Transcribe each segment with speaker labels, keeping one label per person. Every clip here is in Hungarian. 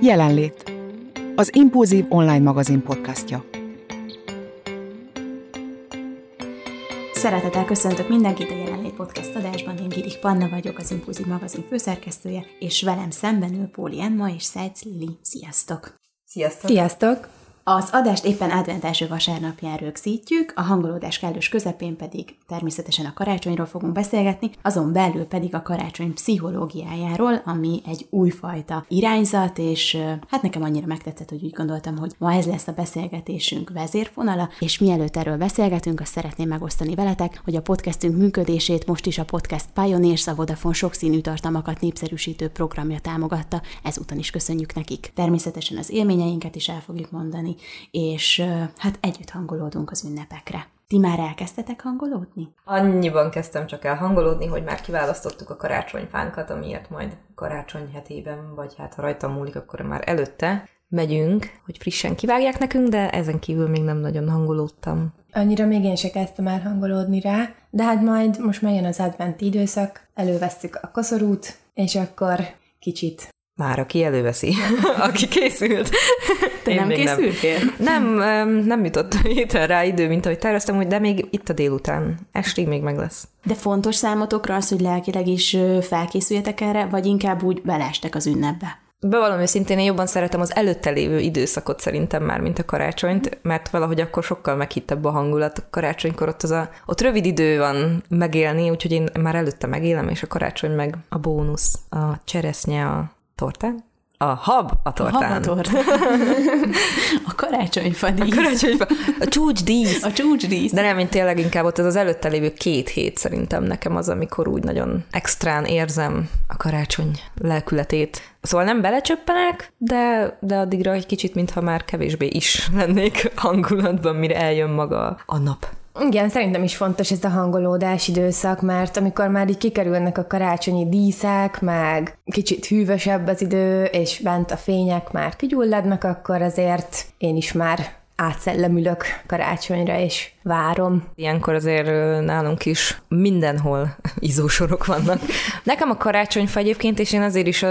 Speaker 1: Jelenlét. Az Impulzív online magazin podcastja.
Speaker 2: Szeretettel köszöntök mindenkit a Jelenlét Podcast adásban. Én Girik Panna vagyok, az Impulzív magazin főszerkesztője, és velem szemben ül Póli Emma és Szájc Lili. Sziasztok!
Speaker 3: Sziasztok!
Speaker 2: Sziasztok! Az adást éppen advent első vasárnapján rögzítjük, a hangolódás kellős közepén pedig természetesen a karácsonyról fogunk beszélgetni, azon belül pedig a karácsony pszichológiájáról, ami egy újfajta irányzat, és hát nekem annyira megtetszett, hogy úgy gondoltam, hogy ma ez lesz a beszélgetésünk vezérfonala, és mielőtt erről beszélgetünk, azt szeretném megosztani veletek, hogy a podcastünk működését most is a Podcast Pioneers, a Vodafone sokszínű tartalmakat népszerűsítő programja támogatta, ezúton is köszönjük nekik. Természetesen az élményeinket is el fogjuk mondani, és hát együtt hangolódunk az ünnepekre. Ti már elkezdtetek hangolódni?
Speaker 3: Annyiban kezdtem csak el hangolódni, hogy már kiválasztottuk a karácsonyfánkat, amiért majd karácsony hetében, vagy hát ha rajta múlik, akkor már előtte megyünk, hogy frissen kivágják nekünk, de ezen kívül még nem nagyon hangolódtam.
Speaker 4: Annyira még én se kezdtem el hangolódni rá, de hát majd most már jön az advent időszak, elővesszük a koszorút, és akkor kicsit
Speaker 3: már aki előveszi, aki készült.
Speaker 2: Te nem készültél?
Speaker 3: Nem, nem, jutott héten rá idő, mint ahogy terveztem, hogy de még itt a délután. Estig még meg lesz.
Speaker 2: De fontos számotokra az, hogy lelkileg is felkészüljetek erre, vagy inkább úgy belestek az ünnepbe?
Speaker 3: Bevallom őszintén, én jobban szeretem az előtte lévő időszakot szerintem már, mint a karácsonyt, mert valahogy akkor sokkal meghittebb a hangulat. A karácsonykor ott, az a, ott rövid idő van megélni, úgyhogy én már előtte megélem, és a karácsony meg a bónusz, a cseresznye, a tortán? A hab a tortán. A hab a tortán.
Speaker 2: a karácsonyfa dísz.
Speaker 3: A karácsonyfa. A csúcsdísz.
Speaker 2: A csúcsdísz.
Speaker 3: De nem, én tényleg inkább ott ez az előtte lévő két hét szerintem nekem az, amikor úgy nagyon extrán érzem a karácsony lelkületét. Szóval nem belecsöppenek, de, de addigra egy kicsit, mintha már kevésbé is lennék hangulatban, mire eljön maga a nap.
Speaker 4: Igen, szerintem is fontos ez a hangolódás időszak, mert amikor már így kikerülnek a karácsonyi díszek, meg kicsit hűvösebb az idő, és bent a fények már kigyulladnak, akkor azért én is már átszellemülök karácsonyra, és várom.
Speaker 3: Ilyenkor azért nálunk is mindenhol izósorok vannak. Nekem a karácsonyfa egyébként, és én azért is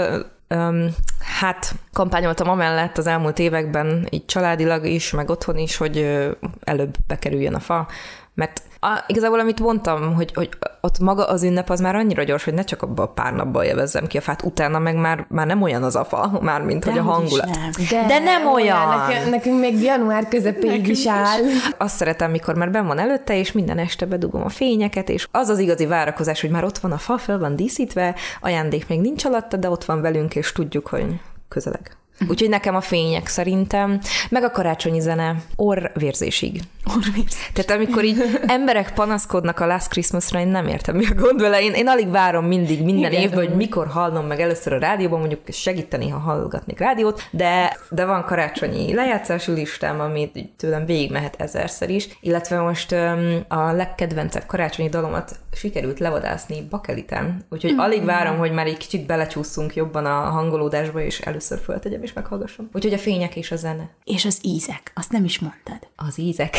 Speaker 3: Um, hát kampányoltam amellett az elmúlt években, így családilag is, meg otthon is, hogy előbb bekerüljön a fa, mert a, igazából, amit mondtam, hogy, hogy ott maga az ünnep az már annyira gyors, hogy ne csak abban a pár napban jevezzem ki a fát, utána meg már, már nem olyan az a fa, már mint de hogy a hangulat. Nem.
Speaker 4: De, De nem olyan. Nekünk, nekünk még január közepéig is áll.
Speaker 3: Azt szeretem, mikor már ben van előtte, és minden este bedugom a fényeket, és az az igazi várakozás, hogy már ott van a fa, fel van díszítve, ajándék még nincs alatta, de ott van velünk, és tudjuk, hogy közeleg. Úgyhogy nekem a fények szerintem, meg a karácsonyi zene orrvérzésig.
Speaker 2: Orrvérzésig.
Speaker 3: Tehát amikor így emberek panaszkodnak a Last Christmasra, én nem értem, mi a gond vele. Én, én alig várom mindig, minden Igen, évben, hogy mikor hallom meg először a rádióban, mondjuk segíteni, ha hallgatnék rádiót, de, de van karácsonyi lejátszási listám, amit tőlem végig mehet ezerszer is, illetve most um, a legkedvencebb karácsonyi dalomat sikerült levadászni bakeliten, úgyhogy mm-hmm. alig várom, hogy már egy kicsit belecsúszunk jobban a hangolódásba, és először föltegyem és meghallgassam. Úgyhogy a fények és a zene.
Speaker 2: És az ízek, azt nem is mondtad.
Speaker 3: Az ízek.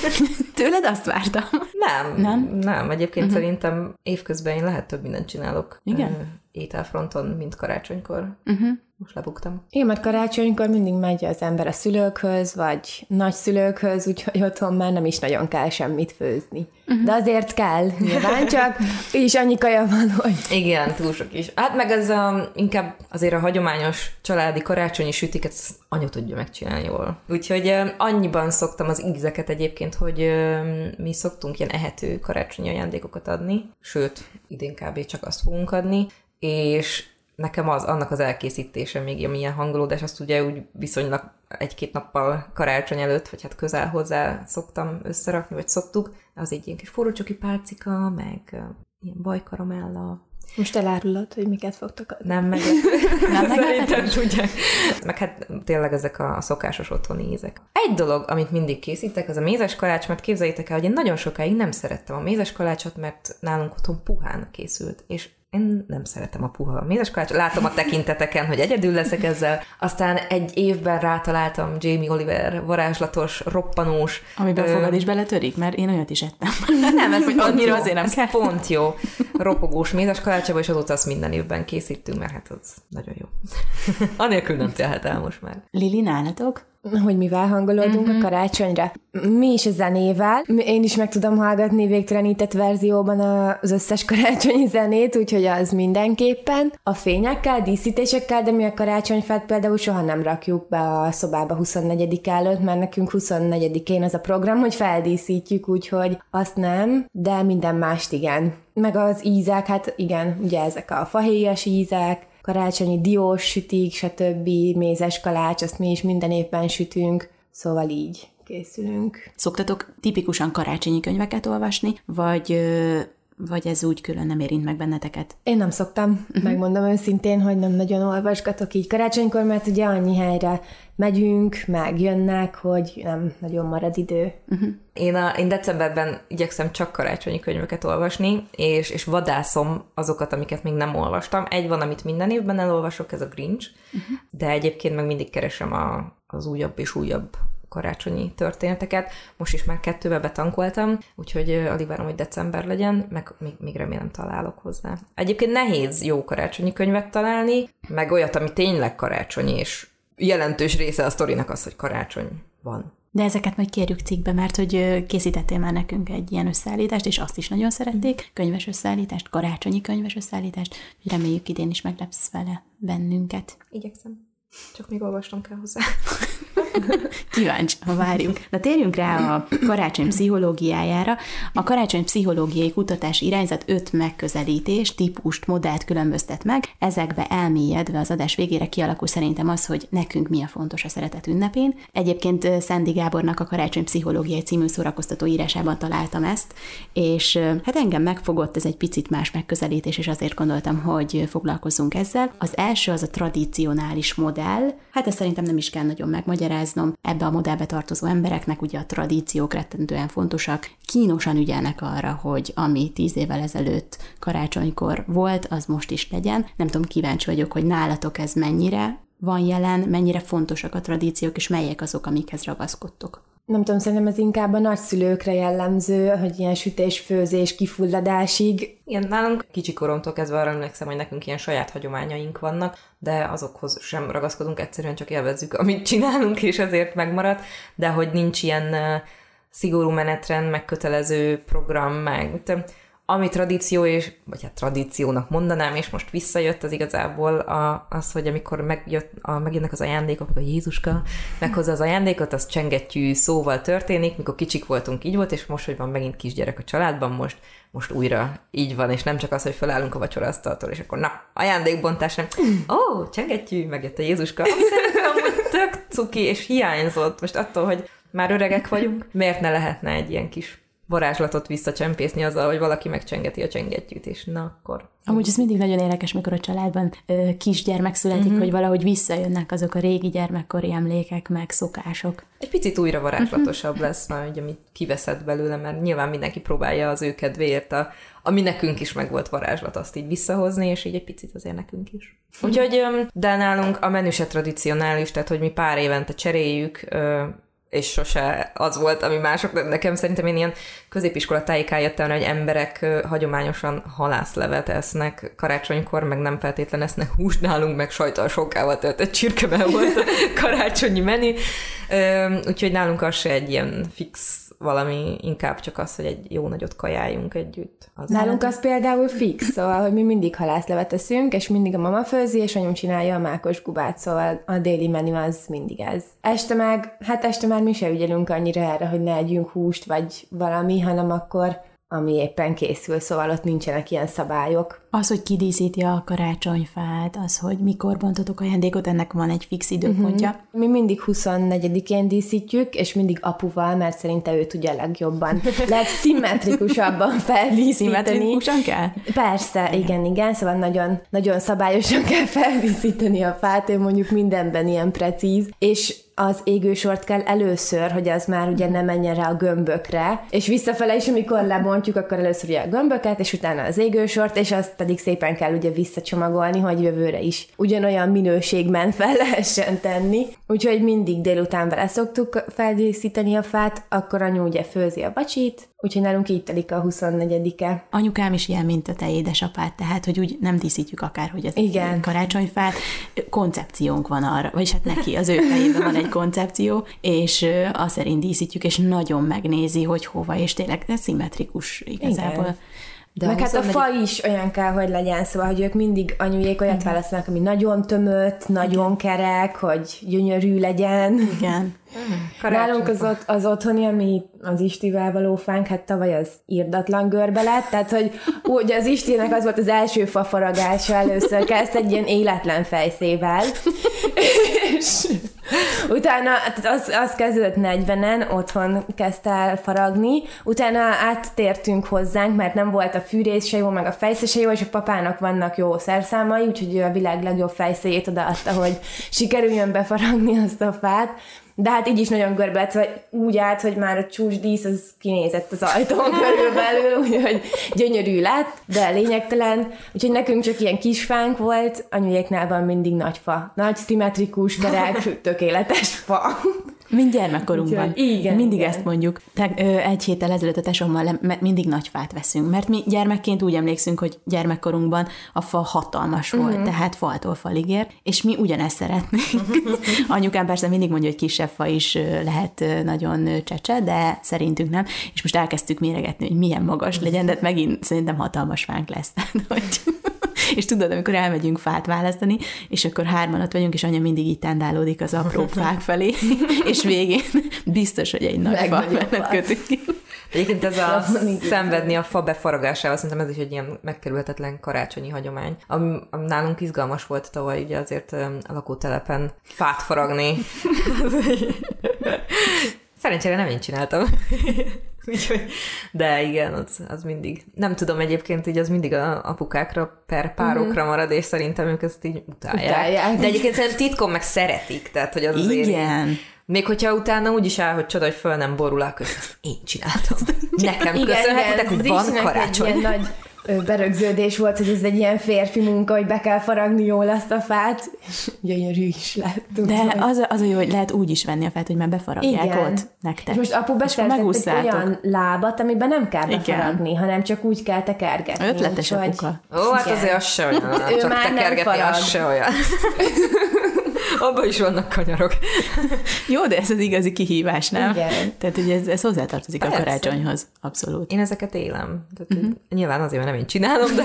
Speaker 2: Tőled azt vártam.
Speaker 3: Nem. Nem? Nem, egyébként uh-huh. szerintem évközben én lehet több mindent csinálok.
Speaker 2: Igen?
Speaker 3: Ételfronton, mint karácsonykor. Uh-huh. Most lebuktam.
Speaker 4: Igen, mert karácsonykor mindig megy az ember a szülőkhöz, vagy nagyszülőkhöz, úgyhogy otthon már nem is nagyon kell semmit főzni. Uh-huh. De azért kell, nyilván csak, és annyi kaja van, hogy...
Speaker 3: Igen, túl sok is. Hát meg ez a, inkább azért a hagyományos családi karácsonyi sütiket anya tudja megcsinálni jól. Úgyhogy annyiban szoktam az ízeket egyébként, hogy mi szoktunk ilyen ehető karácsonyi ajándékokat adni, sőt, idén kb. csak azt fogunk adni, és nekem az, annak az elkészítése még ilyen hangolódás, azt ugye úgy viszonylag egy-két nappal karácsony előtt, vagy hát közel hozzá szoktam összerakni, vagy szoktuk. Az egy ilyen kis forrócsoki pálcika, meg ilyen bajkaramella,
Speaker 4: most elárulod, hogy miket fogtok adni?
Speaker 3: Nem meg. nem Szerintem tudják. Meg hát tényleg ezek a szokásos otthoni ízek. Egy dolog, amit mindig készítek, az a mézes kalács, mert képzeljétek el, hogy én nagyon sokáig nem szerettem a mézes kalácsot, mert nálunk otthon puhán készült. És én nem szeretem a puha mézes kalácsot. Látom a tekinteteken, hogy egyedül leszek ezzel. Aztán egy évben rátaláltam Jamie Oliver varázslatos, roppanós.
Speaker 2: Amiben ö... fogad is beletörik, mert én olyat is ettem.
Speaker 3: Nem, ez
Speaker 2: hogy annyira jó. azért nem ez kell.
Speaker 3: pont jó. Ropogós mézes kalácsába, és azóta azt minden évben készítünk, mert hát az nagyon jó. Anélkül nem telhet el most már.
Speaker 2: Lili, nálatok?
Speaker 4: Hogy mivel hangolódunk uh-huh. a karácsonyra. Mi is a zenével. Én is meg tudom hallgatni végtelenített verzióban az összes karácsonyi zenét, úgyhogy az mindenképpen. A fényekkel, díszítésekkel, de mi a karácsonyfát például soha nem rakjuk be a szobába 24 előtt, mert nekünk 24-én az a program, hogy feldíszítjük, úgyhogy azt nem, de minden mást igen. Meg az ízek, hát igen, ugye ezek a fahéjas ízek, karácsonyi diós sütik, stb. mézes kalács, azt mi is minden évben sütünk, szóval így készülünk.
Speaker 2: Szoktatok tipikusan karácsonyi könyveket olvasni, vagy vagy ez úgy külön nem érint meg benneteket?
Speaker 4: Én nem szoktam, uh-huh. megmondom őszintén, hogy nem nagyon olvasgatok így karácsonykor, mert ugye annyi helyre megyünk, meg jönnek, hogy nem nagyon marad idő.
Speaker 3: Uh-huh. Én, a, én decemberben igyekszem csak karácsonyi könyveket olvasni, és, és vadászom azokat, amiket még nem olvastam. Egy van, amit minden évben elolvasok, ez a Grinch, uh-huh. de egyébként meg mindig keresem a, az újabb és újabb karácsonyi történeteket. Most is már kettőbe betankoltam, úgyhogy alig várom, hogy december legyen, meg még, még remélem találok hozzá. Egyébként nehéz jó karácsonyi könyvet találni, meg olyat, ami tényleg karácsonyi, és jelentős része a sztorinak az, hogy karácsony van.
Speaker 2: De ezeket majd kérjük cikkbe, mert hogy készítettél már nekünk egy ilyen összeállítást, és azt is nagyon szerették, könyves összeállítást, karácsonyi könyves összeállítást, reméljük idén is meglepsz vele bennünket.
Speaker 3: Igyekszem. Csak még olvastam kell hozzá.
Speaker 2: Kíváncsi, ha várjuk. Na térjünk rá a karácsony pszichológiájára. A karácsony pszichológiai kutatás irányzat öt megközelítés, típust, modellt különböztet meg. Ezekbe elmélyedve az adás végére kialakul szerintem az, hogy nekünk mi a fontos a szeretet ünnepén. Egyébként Szendi Gábornak a Karácsony Pszichológiai című szórakoztató írásában találtam ezt, és hát engem megfogott ez egy picit más megközelítés, és azért gondoltam, hogy foglalkozzunk ezzel. Az első az a tradicionális modell. Hát ezt szerintem nem is kell nagyon megmagyarázni, magyaráznom, ebbe a modellbe tartozó embereknek ugye a tradíciók rettentően fontosak, kínosan ügyelnek arra, hogy ami tíz évvel ezelőtt karácsonykor volt, az most is legyen. Nem tudom, kíváncsi vagyok, hogy nálatok ez mennyire van jelen, mennyire fontosak a tradíciók, és melyek azok, amikhez ragaszkodtok
Speaker 4: nem tudom, szerintem ez inkább a nagyszülőkre jellemző, hogy ilyen sütés, főzés, kifulladásig.
Speaker 3: Igen, nálunk kicsi koromtól kezdve arra emlékszem, hogy nekünk ilyen saját hagyományaink vannak, de azokhoz sem ragaszkodunk, egyszerűen csak élvezzük, amit csinálunk, és ezért megmarad, de hogy nincs ilyen szigorú menetrend, megkötelező program, meg ami tradíció, és, vagy hát tradíciónak mondanám, és most visszajött az igazából a, az, hogy amikor megjött, a, megjönnek az ajándékok, amikor Jézuska meghozza az ajándékot, az csengettyű szóval történik, mikor kicsik voltunk, így volt, és most, hogy van megint kisgyerek a családban, most, most újra így van, és nem csak az, hogy felállunk a vacsorasztaltól, és akkor na, ajándékbontás, nem, ó, oh, csengettyű, megjött a Jézuska, ami szerintem tök cuki, és hiányzott most attól, hogy már öregek vagyunk, miért ne lehetne egy ilyen kis varázslatot visszacsempészni azzal, hogy valaki megcsengeti a csengettyűt, és na akkor.
Speaker 2: Amúgy ez mindig nagyon érdekes, mikor a családban ö, kisgyermek születik, uh-huh. hogy valahogy visszajönnek azok a régi gyermekkori emlékek, meg szokások.
Speaker 3: Egy picit újra varázslatosabb uh-huh. lesz majd, amit kiveszed belőle, mert nyilván mindenki próbálja az ő kedvéért, a, ami nekünk is meg volt varázslat, azt így visszahozni, és így egy picit azért nekünk is. Uh-huh. Úgyhogy, de nálunk a menü se tradicionális, tehát hogy mi pár évente cseréljük, és sose az volt, ami mások, nekem szerintem én ilyen középiskola tájékán jöttem, hogy emberek hagyományosan halászlevet esznek karácsonykor, meg nem feltétlen esznek húst nálunk, meg sajtal sokkával töltött csirkemel volt a karácsonyi menü, úgyhogy nálunk az se egy ilyen fix valami, inkább csak az, hogy egy jó nagyot kajáljunk együtt.
Speaker 4: Az Nálunk az például fix, szóval, hogy mi mindig halászlevet eszünk, és mindig a mama főzi, és anyum csinálja a mákos gubát, szóval a déli menü az mindig ez. Este meg, hát este már mi se ügyelünk annyira erre, hogy ne együnk húst, vagy valami, hanem akkor ami éppen készül, szóval ott nincsenek ilyen szabályok.
Speaker 2: Az, hogy kidíszíti a karácsonyfát, az, hogy mikor bontotok ajándékot, ennek van egy fix időpontja. Uh-huh.
Speaker 4: Mi mindig 24-én díszítjük, és mindig apuval, mert szerinte ő tudja legjobban, legszimmetrikusabban feldíszíteni.
Speaker 2: Szimmetrikusan kell?
Speaker 4: Persze, igen, igen, szóval nagyon, nagyon szabályosan kell feldíszíteni a fát, én mondjuk mindenben ilyen precíz, és az égősort kell először, hogy az már ugye nem menjen rá a gömbökre, és visszafele is, amikor lebontjuk, akkor először ugye a gömböket, és utána az égősort, és azt pedig szépen kell ugye visszacsomagolni, hogy jövőre is ugyanolyan minőségben fel lehessen tenni. Úgyhogy mindig délután vele szoktuk feldíszíteni a fát, akkor anyu ugye főzi a bacsit, Úgyhogy nálunk így telik a 24-e.
Speaker 2: Anyukám is ilyen, mint a te édesapád, tehát, hogy úgy nem díszítjük akár, hogy az
Speaker 4: Igen.
Speaker 2: karácsonyfát, koncepciónk van arra, vagyis hát neki, az ő fejében van egy koncepció, és azt szerint díszítjük, és nagyon megnézi, hogy hova, és tényleg ez szimmetrikus igazából.
Speaker 4: Igen.
Speaker 3: De
Speaker 4: Meg hát a
Speaker 3: 24
Speaker 4: fa is olyan kell, hogy legyen, szóval, hogy ők mindig anyujék olyat választanak, ami nagyon tömött, nagyon kerek, hogy gyönyörű legyen.
Speaker 2: Igen.
Speaker 4: Nálunk az, ott, az otthoni, ami az Istivel való fánk, hát tavaly az írdatlan görbe lett, tehát hogy úgy az Istinek az volt az első fafaragása először, kezd egy ilyen életlen fejszével, és utána hát az, az kezdődött 40-en, otthon kezdte el faragni, utána áttértünk hozzánk, mert nem volt a fűrész se jó, meg a fejsze se jó, és a papának vannak jó szerszámai, úgyhogy ő a világ legjobb fejszéjét odaadta, hogy sikerüljön befaragni azt a fát, de hát így is nagyon görbe lett, vagy úgy állt, hogy már a csúcsdísz az kinézett az ajtón körülbelül, úgyhogy gyönyörű lett, de lényegtelen. Úgyhogy nekünk csak ilyen kis fánk volt, anyujéknál van mindig nagy fa. Nagy, szimmetrikus, kerek, tökéletes fa.
Speaker 2: Mind gyermekkorunkban.
Speaker 4: Úgyhogy igen,
Speaker 2: mindig
Speaker 4: igen.
Speaker 2: ezt mondjuk. Te, ö, egy héttel ezelőtt a tesómmal le- mindig nagy fát veszünk, mert mi gyermekként úgy emlékszünk, hogy gyermekkorunkban a fa hatalmas volt,
Speaker 4: Mhm.
Speaker 2: tehát faltól falig ér, és mi ugyanezt szeretnénk. Anyukám persze mindig mondja, hogy kisebb fa is lehet nagyon csecse, de szerintünk nem, és most elkezdtük méregetni, hogy milyen magas legyen, de hát megint szerintem hatalmas fánk lesz. Tehát, hogy és tudod, amikor elmegyünk fát választani, és akkor hárman ott vagyunk, és anya mindig így tendálódik az apró fák felé, és végén biztos, hogy egy nagy fa mellett kötünk ki.
Speaker 3: Egyébként ez a szenvedni a fa befaragásával, szerintem ez is egy ilyen megkerülhetetlen karácsonyi hagyomány. Ami, ami nálunk izgalmas volt tavaly, ugye azért a lakótelepen fát faragni. Szerencsére nem én csináltam. Úgyhogy, de igen, az, az mindig. Nem tudom egyébként, így az mindig a apukákra per párokra marad, és szerintem ők ezt így utálják.
Speaker 4: Utálják.
Speaker 3: De egyébként szerintem titkon meg szeretik, tehát hogy az azért
Speaker 2: Igen.
Speaker 3: még hogyha utána úgy is áll, hogy csoda, hogy föl nem borul, akkor ezt én csináltam. Nekem köszönhetitek, hogy van karácsony.
Speaker 4: Egy ilyen nagy berögződés volt, hogy ez egy ilyen férfi munka, hogy be kell faragni jól azt a fát, és gyönyörű is lett.
Speaker 2: De az, az a jó, hogy lehet úgy is venni a fát, hogy már befaragják
Speaker 4: Igen.
Speaker 2: ott nektek.
Speaker 4: És most apu beszerzett egy olyan lábat, amiben nem kell
Speaker 2: Igen.
Speaker 4: befaragni, hanem csak úgy kell tekergetni.
Speaker 2: Ötletes
Speaker 4: úgyhogy-
Speaker 2: apuka.
Speaker 3: Ó, hát
Speaker 4: Igen.
Speaker 3: azért az se olyan.
Speaker 4: Ő
Speaker 3: Csak
Speaker 4: már nem
Speaker 3: tekergetni,
Speaker 4: farag.
Speaker 3: az se olyan. Abban is vannak kanyarok.
Speaker 2: Jó, de ez az igazi kihívás, nem?
Speaker 4: Igen.
Speaker 2: Tehát, hogy ez, ez hozzátartozik a
Speaker 3: Persze.
Speaker 2: karácsonyhoz. Abszolút.
Speaker 3: Én ezeket élem. Tehát, uh-huh. Nyilván azért, mert nem én csinálom, de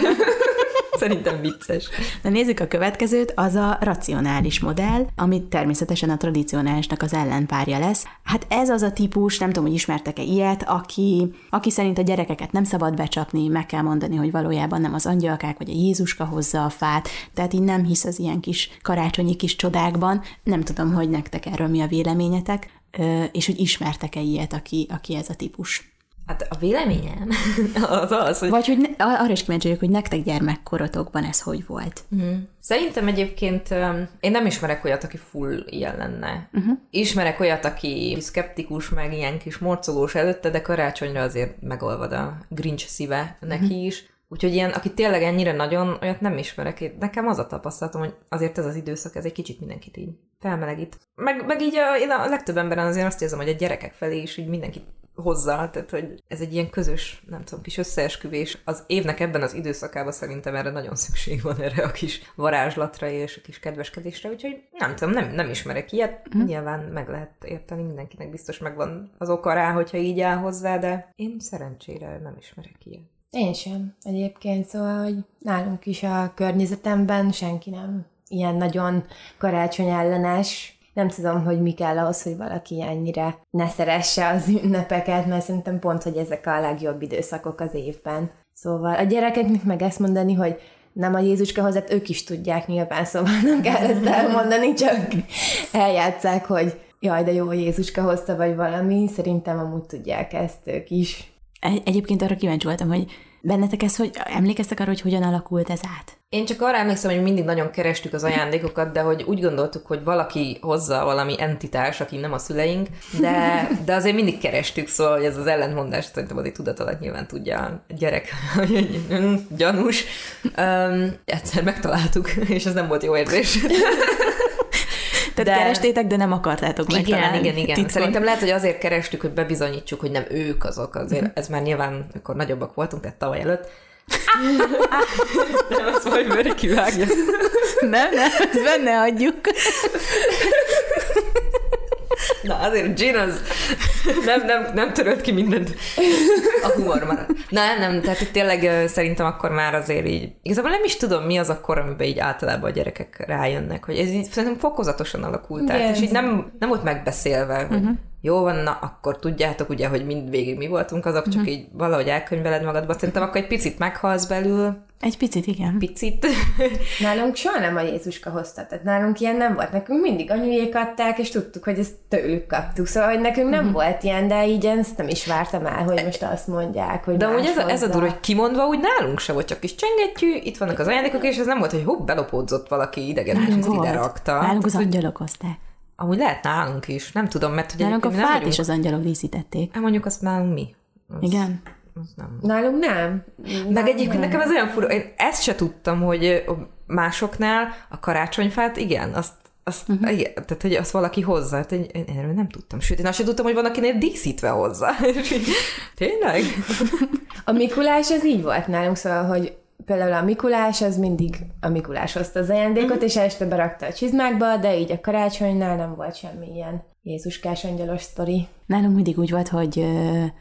Speaker 3: szerintem vicces.
Speaker 2: Na nézzük a következőt, az a racionális modell, amit természetesen a tradicionálisnak az ellenpárja lesz. Hát ez az a típus, nem tudom, hogy ismertek-e ilyet, aki, aki szerint a gyerekeket nem szabad becsapni, meg kell mondani, hogy valójában nem az angyalkák vagy a Jézuska hozza a fát, tehát így nem hisz az ilyen kis karácsonyi kis csodákban. Nem tudom, hogy nektek erről mi a véleményetek, és hogy ismertek-e ilyet, aki, aki ez a típus.
Speaker 3: Hát a véleményem az az, hogy
Speaker 2: Vagy hogy ne, arra is kíváncsi vagyok, hogy nektek gyermekkorotokban ez hogy volt.
Speaker 3: Szerintem egyébként én nem ismerek olyat, aki full ilyen lenne. Uh-huh. Ismerek olyat, aki szkeptikus, meg ilyen kis morcogós előtte, de karácsonyra azért megolvad a Grinch szíve neki uh-huh. is. Úgyhogy ilyen, aki tényleg ennyire nagyon, olyat nem ismerek. Nekem az a tapasztalatom, hogy azért ez az időszak, ez egy kicsit mindenkit így felmelegít. Meg, meg így a, én a legtöbb emberen azért azt érzem, hogy a gyerekek felé is így mindenki hozzá, tehát hogy ez egy ilyen közös, nem tudom, kis összeesküvés. Az évnek ebben az időszakában szerintem erre nagyon szükség van erre a kis varázslatra és a kis kedveskedésre, úgyhogy nem tudom, nem, nem ismerek ilyet. Mm. Nyilván meg lehet érteni, mindenkinek biztos megvan az oka rá, hogyha így áll hozzá, de én szerencsére nem ismerek ilyet.
Speaker 4: Én sem egyébként, szóval, hogy nálunk is a környezetemben senki nem ilyen nagyon karácsony ellenes. Nem tudom, hogy mi kell ahhoz, hogy valaki ennyire ne szeresse az ünnepeket, mert szerintem pont, hogy ezek a legjobb időszakok az évben. Szóval a gyerekeknek meg ezt mondani, hogy nem a Jézuska hozzá, ők is tudják nyilván, szóval nem kell ezt elmondani, csak eljátszák, hogy jaj, de jó, Jézuska hozta, vagy valami. Szerintem amúgy tudják ezt ők is.
Speaker 2: Egy- Egyébként arra kíváncsi voltam, hogy bennetek ez, hogy emlékeztek arra, hogy hogyan alakult ez át?
Speaker 3: Én csak arra emlékszem, hogy mindig nagyon kerestük az ajándékokat, de hogy úgy gondoltuk, hogy valaki hozza valami entitás, aki nem a szüleink, de, de azért mindig kerestük, szóval hogy ez az ellentmondás szerintem azért tudat alatt nyilván tudja a gyerek, hogy gyanús. Um, egyszer megtaláltuk, és ez nem volt jó érzés.
Speaker 2: Tehát de... kerestétek, de nem akartátok
Speaker 3: igen,
Speaker 2: megtalálni.
Speaker 3: Igen, igen, igen. Szerintem lehet, hogy azért kerestük, hogy bebizonyítsuk, hogy nem ők azok. Azért uh-huh. ez már nyilván, amikor nagyobbak voltunk, tehát tavaly előtt, nem, azt majd Meri kivágja.
Speaker 2: Nem, nem, ezt benne adjuk.
Speaker 3: Na, azért Gin az nem, nem, nem törölt ki mindent. A humor marad. Na, nem, tehát itt tényleg szerintem akkor már azért így, igazából nem is tudom, mi az a kor, amiben így általában a gyerekek rájönnek, hogy ez így szerintem fokozatosan alakult át, és így nem, nem volt megbeszélve, hogy uh-huh jó van, na akkor tudjátok ugye, hogy mind végig mi voltunk azok, csak uh-huh. így valahogy elkönyveled magadba. Szerintem akkor egy picit meghalsz belül.
Speaker 2: Egy picit, igen.
Speaker 3: Picit.
Speaker 4: Nálunk soha nem a Jézuska hozta, tehát nálunk ilyen nem volt. Nekünk mindig anyujék adták, és tudtuk, hogy ezt tőlük kaptuk. Szóval, hogy nekünk nem uh-huh. volt ilyen, de így ezt nem is vártam el, hogy most azt mondják, hogy
Speaker 3: De úgy ez, a, ez a durva, hogy kimondva úgy nálunk se volt, csak is csengetjű, itt vannak az ajándékok, és ez nem volt, hogy hopp, belopódzott valaki idegen, és ezt ide rakta.
Speaker 2: Nálunk az angyalok hozták.
Speaker 3: Amúgy lehet nálunk is, nem tudom, mert hogy
Speaker 2: Nálunk a fát vagyunk... is az angyalok díszítették.
Speaker 3: Hát mondjuk azt nálunk mi.
Speaker 2: Az... Igen.
Speaker 4: Az nem. Nálunk nem.
Speaker 3: Meg egyébként nem. nekem ez olyan fura, én ezt se tudtam, hogy másoknál a karácsonyfát, igen, azt azt, uh-huh. igen, tehát, hogy azt valaki hozzá, hát én, én erről nem tudtam. Sőt, én azt sem tudtam, hogy van, akinél díszítve hozzá. Tényleg?
Speaker 4: A Mikulás az így volt nálunk, szóval, hogy például a Mikulás, az mindig a Mikulás hozta az ajándékot, mm. és este berakta a csizmákba, de így a karácsonynál nem volt semmi ilyen Jézuskás angyalos sztori.
Speaker 2: Nálunk mindig úgy volt, hogy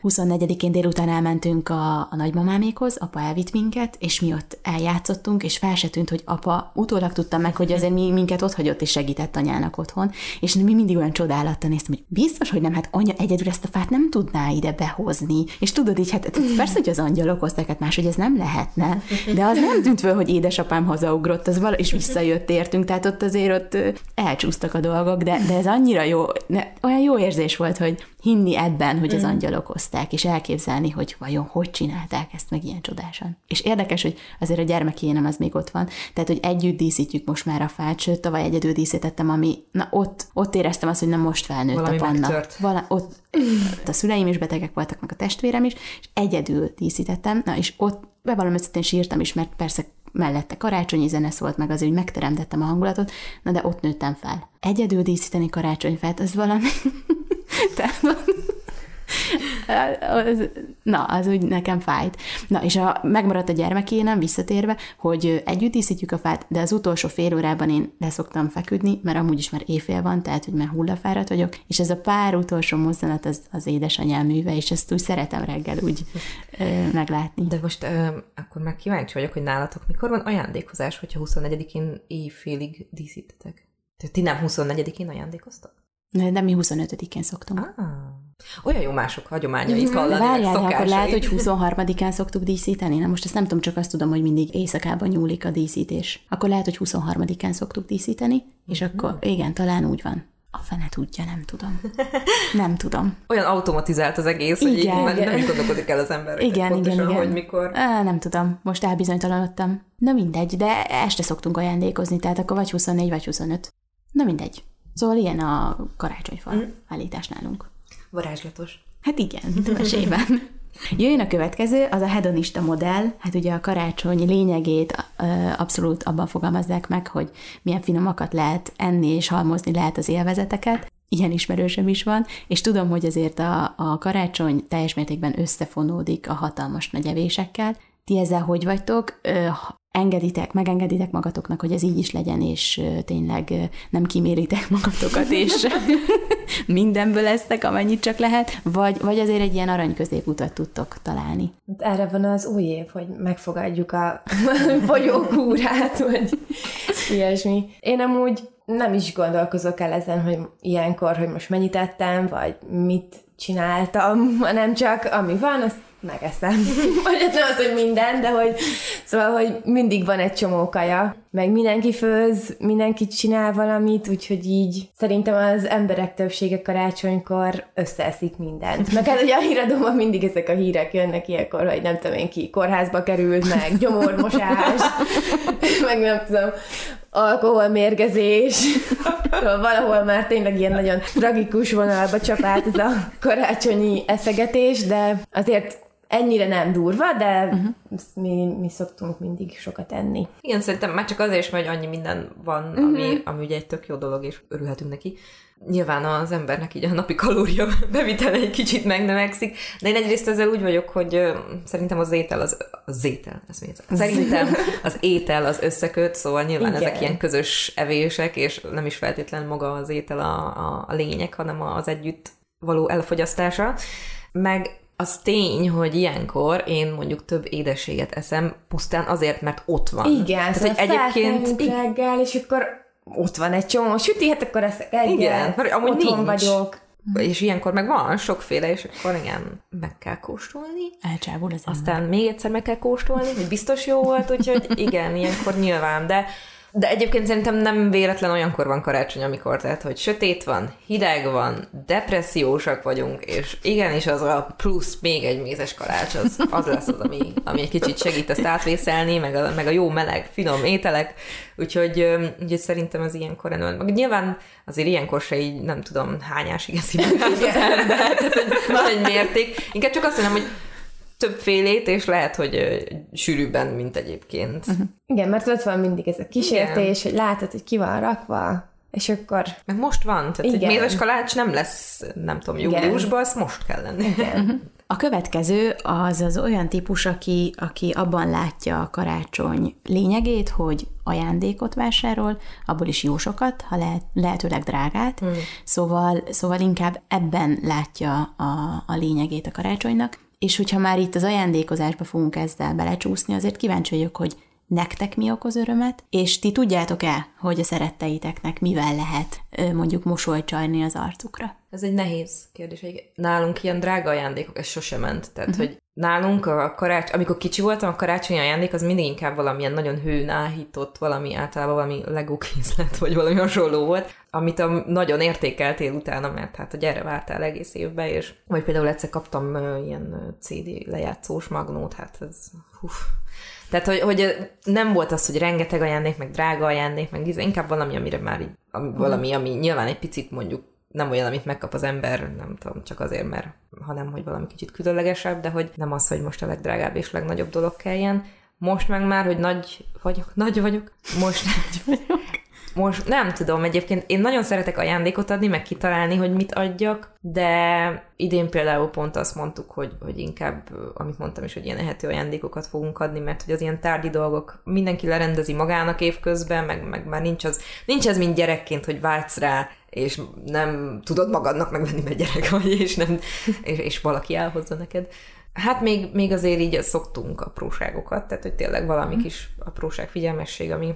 Speaker 2: 24-én délután elmentünk a, a nagymamámékhoz, apa elvitt minket, és mi ott eljátszottunk, és fel se tűnt, hogy apa utólag tudtam meg, hogy azért mi, minket ott hagyott és segített anyának otthon, és mi mindig olyan csodálattal néztem, hogy biztos, hogy nem, hát anya egyedül ezt a fát nem tudná ide behozni. És tudod így, hát, hát persze, hogy az angyalok hozták, hát máshogy ez nem lehetne. De az nem tűnt föl, hogy édesapám hazaugrott, az vala, és visszajött értünk, tehát ott azért ott elcsúsztak a dolgok, de, de ez annyira jó, ne, olyan jó érzés volt, hogy hinni ebben, hogy az mm. angyalok hozták, és elképzelni, hogy vajon hogy csinálták ezt meg ilyen csodásan. És érdekes, hogy azért a gyermekénem az még ott van, tehát, hogy együtt díszítjük most már a fát, sőt, tavaly egyedül díszítettem, ami, na ott, ott éreztem azt, hogy nem most felnőtt
Speaker 3: Valami
Speaker 2: a panna. Vala, ott, a szüleim is betegek voltak, meg a testvérem is, és egyedül díszítettem, na és ott bevallom őszintén sírtam is, mert persze mellette karácsonyi zene szólt meg, azért, hogy megteremtettem a hangulatot, na de ott nőttem fel. Egyedül díszíteni karácsonyfát, az valami... Tehát az, na, az úgy nekem fájt. Na, és a, megmaradt a gyermekénem visszatérve, hogy együtt díszítjük a fát, de az utolsó fél órában én leszoktam feküdni, mert amúgy is már éjfél van, tehát hogy már hullafáradt vagyok, és ez a pár utolsó mozzanat az, az édesanyám műve, és ezt úgy szeretem reggel úgy ö, meglátni.
Speaker 3: De most ö, akkor már kíváncsi vagyok, hogy nálatok mikor van ajándékozás, hogyha 24-én éjfélig díszítetek? Tehát ti nem 24-én ajándékoztak?
Speaker 2: De mi 25-én szoktunk.
Speaker 3: Ah, olyan jó mások hagyományait mm-hmm. hallani, Várjál,
Speaker 2: akkor lehet, hogy 23-án szoktuk díszíteni. Na most ezt nem tudom, csak azt tudom, hogy mindig éjszakában nyúlik a díszítés. Akkor lehet, hogy 23-án szoktuk díszíteni, és mm-hmm. akkor igen, talán úgy van. A fene tudja, nem tudom. Nem tudom.
Speaker 3: Olyan automatizált az egész, igen, hogy így igen. nem gondolkodik el az ember.
Speaker 2: Igen, igen, igen.
Speaker 3: hogy mikor.
Speaker 2: Á, nem tudom, most elbizonytalanodtam. Na mindegy, de este szoktunk ajándékozni, tehát akkor vagy 24, vagy 25. Na mindegy. Szóval ilyen a karácsonyfa mm. állítás nálunk.
Speaker 3: Varázslatos.
Speaker 2: Hát igen, mesében. Jöjjön a következő, az a hedonista modell. Hát ugye a karácsony lényegét abszolút abban fogalmazzák meg, hogy milyen finomakat lehet enni és halmozni lehet az élvezeteket. Ilyen ismerősöm is van, és tudom, hogy azért a, a karácsony teljes mértékben összefonódik a hatalmas nagy evésekkel. Ti ezzel hogy vagytok? Engeditek, megengeditek magatoknak, hogy ez így is legyen, és tényleg nem kiméritek magatokat, és mindenből lesztek, amennyit csak lehet, vagy, vagy azért egy ilyen arany középutat tudtok találni.
Speaker 4: Hát erre van az új év, hogy megfogadjuk a bolyókúrát, vagy ilyesmi. Én amúgy nem is gondolkozok el ezen, hogy ilyenkor, hogy most mennyit ettem, vagy mit csináltam, hanem csak ami van, azt megeszem. Vagy nem az, hogy minden, de hogy szóval, hogy mindig van egy csomó kaja. meg mindenki főz, mindenki csinál valamit, úgyhogy így szerintem az emberek többsége karácsonykor összeeszik mindent. Meg hát ugye a híradóban mindig ezek a hírek jönnek ilyenkor, hogy nem tudom én ki, kórházba került, meg gyomormosás, meg nem tudom, alkoholmérgezés, valahol már tényleg ilyen nagyon tragikus vonalba csapált ez a karácsonyi eszegetés, de azért ennyire nem durva, de uh-huh. mi, mi szoktunk mindig sokat enni.
Speaker 3: Igen, szerintem már csak azért is, mert annyi minden van, uh-huh. ami, ami ugye egy tök jó dolog, és örülhetünk neki. Nyilván az embernek így a napi kalória bevitele egy kicsit megnövekszik, de én egyrészt ezzel úgy vagyok, hogy szerintem az étel az, az étel, ez mi ez? Szerintem az étel az összeköt, szóval nyilván Igen. ezek ilyen közös evések, és nem is feltétlenül maga az étel a, a, a lényeg, hanem az együtt való elfogyasztása. Meg az tény, hogy ilyenkor én mondjuk több édességet eszem, pusztán azért, mert ott van.
Speaker 4: Igen, Tehát, szóval hogy egyébként... reggel, és akkor ott van egy csomó süti, hát akkor eszek egyet, igen, mert amúgy otthon nincs. vagyok.
Speaker 3: És ilyenkor meg van sokféle, és akkor igen, meg kell kóstolni.
Speaker 2: Elcsábul az
Speaker 3: Aztán ember. még egyszer meg kell kóstolni, hogy biztos jó volt, úgyhogy igen, ilyenkor nyilván, de de egyébként szerintem nem véletlen olyankor van karácsony, amikor tehát, hogy sötét van, hideg van, depressziósak vagyunk, és igenis az a plusz még egy mézes kalács, az, az lesz az, ami, ami egy kicsit segít ezt átvészelni, meg a, meg a jó meleg, finom ételek, úgyhogy, úgyhogy szerintem az ilyenkor rendben. Meg nyilván azért ilyenkor se így nem tudom hányásig eszik az ember, tehát van egy mérték. Inkább csak azt mondom, hogy többfélét, és lehet, hogy sűrűbben, mint egyébként. Uh-huh.
Speaker 4: Igen, mert ott van mindig ez a kísértés, Igen. hogy látod, hogy ki van rakva, és akkor...
Speaker 3: Meg most van, tehát Igen. egy mézes kalács nem lesz, nem tudom, júliusban, azt most kell lenni. Igen.
Speaker 2: Uh-huh. A következő az az olyan típus, aki, aki abban látja a karácsony lényegét, hogy ajándékot vásárol, abból is jó sokat, ha lehet, lehetőleg drágát, hmm. szóval, szóval inkább ebben látja a, a lényegét a karácsonynak, és hogyha már itt az ajándékozásba fogunk ezzel belecsúszni, azért kíváncsi vagyok, hogy nektek mi okoz örömet, és ti tudjátok-e, hogy a szeretteiteknek mivel lehet mondjuk mosolyt csajni az arcukra?
Speaker 3: Ez egy nehéz kérdés. Nálunk ilyen drága ajándékok, ez sosem ment. Tehát, uh-huh. hogy nálunk a karács, amikor kicsi voltam, a karácsonyi ajándék az mindig inkább valamilyen nagyon hőn áhított, valami általában valami Lego készlet, vagy valami hasonló volt, amit a, nagyon értékeltél utána, mert hát, hogy erre vártál egész évben, és vagy például egyszer kaptam uh, ilyen CD lejátszós magnót, hát ez, huf, tehát, hogy, hogy nem volt az, hogy rengeteg ajándék, meg drága ajándék, meg inkább valami, amire már így, valami, ami nyilván egy picit mondjuk nem olyan, amit megkap az ember, nem tudom, csak azért, mert, hanem, hogy valami kicsit különlegesebb, de hogy nem az, hogy most a legdrágább és legnagyobb dolog kelljen. Most meg már, hogy nagy vagyok, nagy vagyok, most nagy vagyok. Most nem tudom, egyébként én nagyon szeretek ajándékot adni, meg kitalálni, hogy mit adjak, de idén például pont azt mondtuk, hogy, hogy inkább, amit mondtam is, hogy ilyen ehető ajándékokat fogunk adni, mert hogy az ilyen tárgyi dolgok mindenki lerendezi magának évközben, meg, meg már nincs az, nincs ez, mint gyerekként, hogy vágysz rá, és nem tudod magadnak megvenni, mert gyerek vagy, és, nem, és, és valaki elhozza neked. Hát még, még azért így szoktunk apróságokat, tehát hogy tényleg valami mhm. kis apróság, figyelmesség, ami,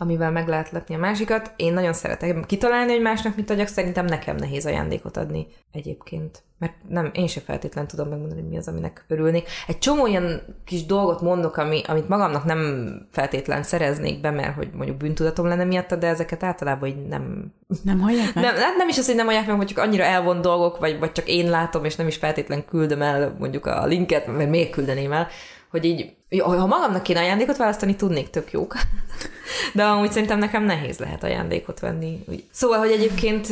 Speaker 3: amivel meg lehet lepni a másikat. Én nagyon szeretek kitalálni, hogy másnak mit adjak, szerintem nekem nehéz ajándékot adni egyébként. Mert nem, én se feltétlen tudom megmondani, mi az, aminek örülnék. Egy csomó olyan kis dolgot mondok, ami, amit magamnak nem feltétlen szereznék be, mert hogy mondjuk bűntudatom lenne miatta, de ezeket általában így nem...
Speaker 2: Nem hallják meg?
Speaker 3: Nem, hát nem is az, hogy nem hallják meg, hogy csak annyira elvont dolgok, vagy, vagy csak én látom, és nem is feltétlen küldöm el mondjuk a linket, mert még küldeném el, hogy így, ha magamnak kéne ajándékot választani, tudnék tök jók. De amúgy szerintem nekem nehéz lehet ajándékot venni. Szóval, hogy egyébként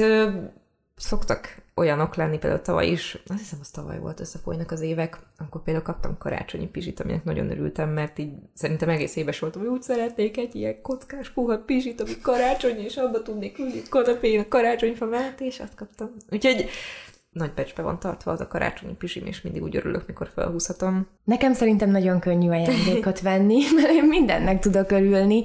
Speaker 3: szoktak olyanok lenni, például tavaly is, azt hiszem, az tavaly volt, összefolynak az évek, akkor például kaptam karácsonyi pizsit, aminek nagyon örültem, mert így szerintem egész éves voltam, hogy úgy szeretnék egy ilyen kockás puha pizsit, ami karácsony, és abba tudnék ülni kanapén a karácsonyfa mellett, és azt kaptam. Úgyhogy nagy becsbe van tartva az a karácsonyi pizsim, és mindig úgy örülök, mikor felhúzhatom.
Speaker 4: Nekem szerintem nagyon könnyű ajándékot venni, mert én mindennek tudok örülni,